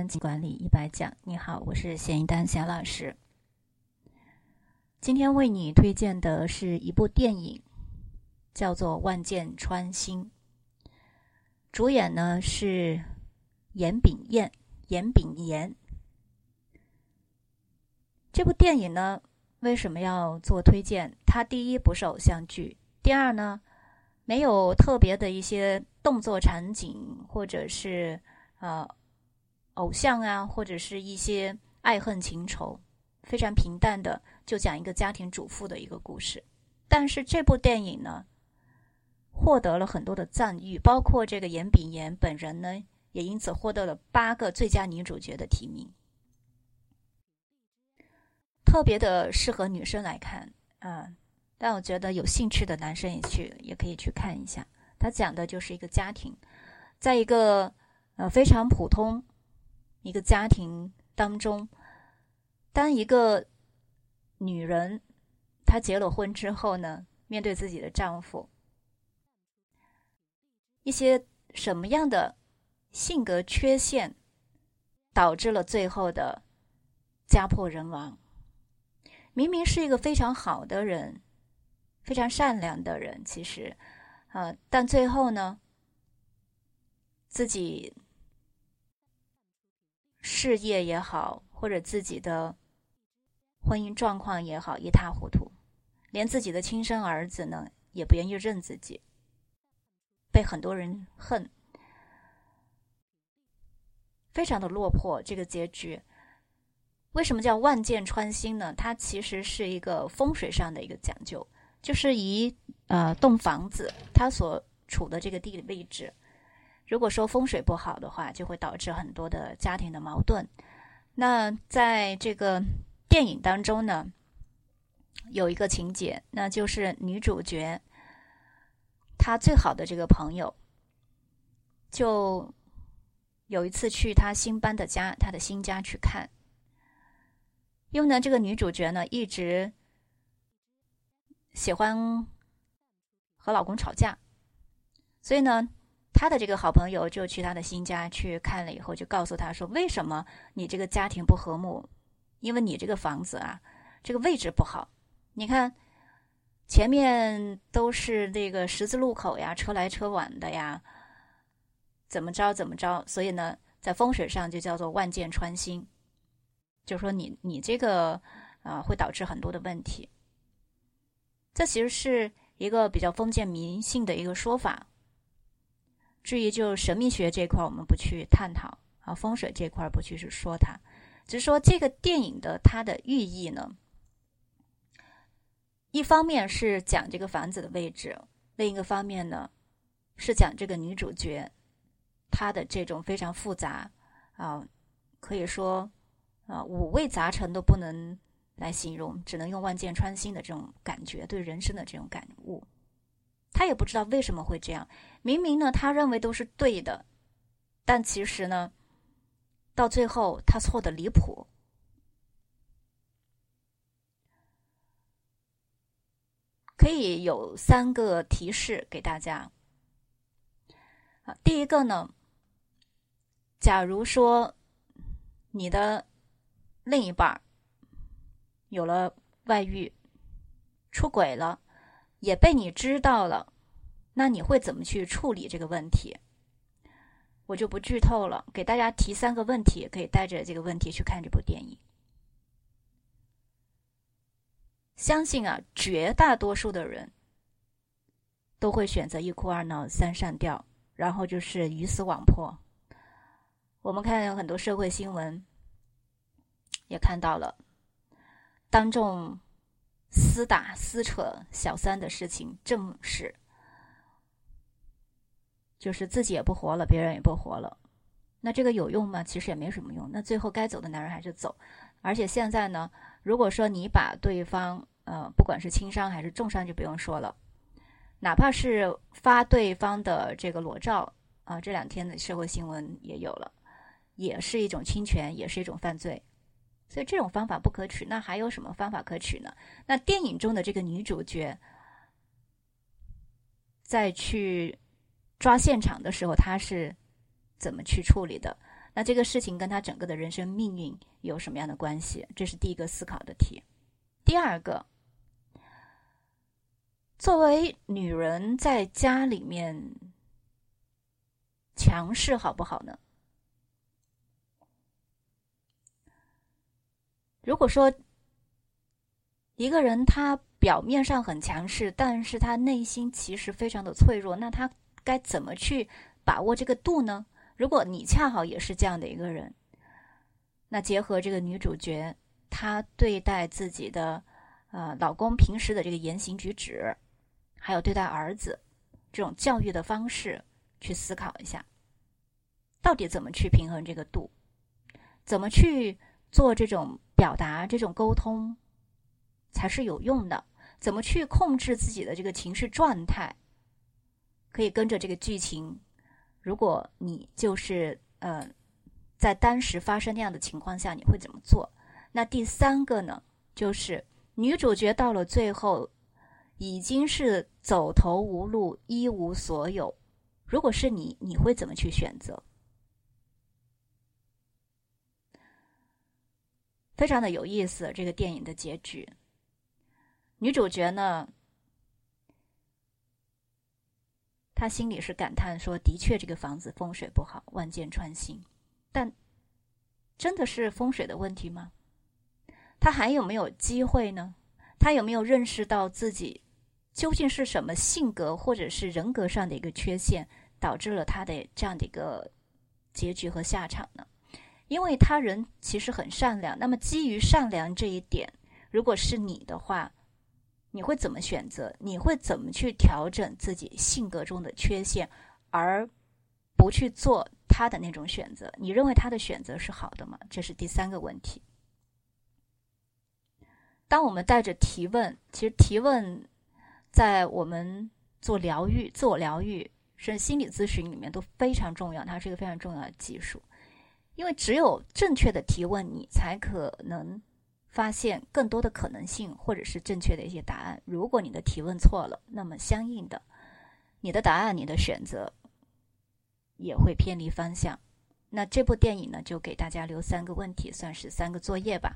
人际管理一百讲。你好，我是咸鱼丹霞老师。今天为你推荐的是一部电影，叫做《万箭穿心》。主演呢是严炳彦、严炳炎。这部电影呢，为什么要做推荐？它第一不是偶像剧，第二呢，没有特别的一些动作场景，或者是呃偶像啊，或者是一些爱恨情仇，非常平淡的，就讲一个家庭主妇的一个故事。但是这部电影呢，获得了很多的赞誉，包括这个严炳炎本人呢，也因此获得了八个最佳女主角的提名。特别的适合女生来看，啊，但我觉得有兴趣的男生也去也可以去看一下。他讲的就是一个家庭，在一个呃非常普通一个家庭当中，当一个女人她结了婚之后呢，面对自己的丈夫，一些什么样的性格缺陷导致了最后的家破人亡。明明是一个非常好的人，非常善良的人，其实，啊，但最后呢，自己事业也好，或者自己的婚姻状况也好，一塌糊涂，连自己的亲生儿子呢，也不愿意认自己，被很多人恨，非常的落魄，这个结局。为什么叫万箭穿心呢？它其实是一个风水上的一个讲究，就是一呃栋房子它所处的这个地理位置，如果说风水不好的话，就会导致很多的家庭的矛盾。那在这个电影当中呢，有一个情节，那就是女主角她最好的这个朋友，就有一次去她新搬的家，她的新家去看。因为呢，这个女主角呢一直喜欢和老公吵架，所以呢，他的这个好朋友就去他的新家去看了以后，就告诉他说：“为什么你这个家庭不和睦？因为你这个房子啊，这个位置不好。你看前面都是那个十字路口呀，车来车往的呀，怎么着怎么着？所以呢，在风水上就叫做万箭穿心。”就说，你你这个啊，会导致很多的问题。这其实是一个比较封建迷信的一个说法。至于就神秘学这块，我们不去探讨啊，风水这块不去是说它，只是说这个电影的它的寓意呢，一方面是讲这个房子的位置，另一个方面呢是讲这个女主角她的这种非常复杂啊，可以说。啊，五味杂陈都不能来形容，只能用万箭穿心的这种感觉，对人生的这种感悟。他也不知道为什么会这样，明明呢，他认为都是对的，但其实呢，到最后他错的离谱。可以有三个提示给大家。啊，第一个呢，假如说你的。另一半有了外遇、出轨了，也被你知道了，那你会怎么去处理这个问题？我就不剧透了，给大家提三个问题，可以带着这个问题去看这部电影。相信啊，绝大多数的人都会选择一哭二闹三上吊，然后就是鱼死网破。我们看有很多社会新闻。也看到了，当众厮打撕扯小三的事情，正是就是自己也不活了，别人也不活了。那这个有用吗？其实也没什么用。那最后该走的男人还是走。而且现在呢，如果说你把对方呃，不管是轻伤还是重伤，就不用说了，哪怕是发对方的这个裸照啊，这两天的社会新闻也有了，也是一种侵权，也是一种犯罪。所以这种方法不可取，那还有什么方法可取呢？那电影中的这个女主角，在去抓现场的时候，她是怎么去处理的？那这个事情跟他整个的人生命运有什么样的关系？这是第一个思考的题。第二个，作为女人在家里面强势好不好呢？如果说一个人他表面上很强势，但是他内心其实非常的脆弱，那他该怎么去把握这个度呢？如果你恰好也是这样的一个人，那结合这个女主角她对待自己的呃老公平时的这个言行举止，还有对待儿子这种教育的方式，去思考一下，到底怎么去平衡这个度，怎么去做这种表达、这种沟通才是有用的？怎么去控制自己的这个情绪状态？可以跟着这个剧情，如果你就是呃，在当时发生那样的情况下，你会怎么做？那第三个呢，就是女主角到了最后已经是走投无路、一无所有。如果是你，你会怎么去选择？非常的有意思，这个电影的结局。女主角呢？她心里是感叹说：“的确，这个房子风水不好，万箭穿心。但真的是风水的问题吗？她还有没有机会呢？她有没有认识到自己究竟是什么性格或者是人格上的一个缺陷，导致了她的这样的一个结局和下场呢？因为他人其实很善良，那么基于善良这一点，如果是你的话。”你会怎么选择？你会怎么去调整自己性格中的缺陷，而不去做他的那种选择？你认为他的选择是好的吗？这是第三个问题。当我们带着提问，其实提问在我们做疗愈、自我疗愈甚至心理咨询里面都非常重要，它是一个非常重要的技术，因为只有正确的提问，你才可能。发现更多的可能性，或者是正确的一些答案。如果你的提问错了，那么相应的，你的答案、你的选择也会偏离方向。那这部电影呢，就给大家留三个问题，算是三个作业吧。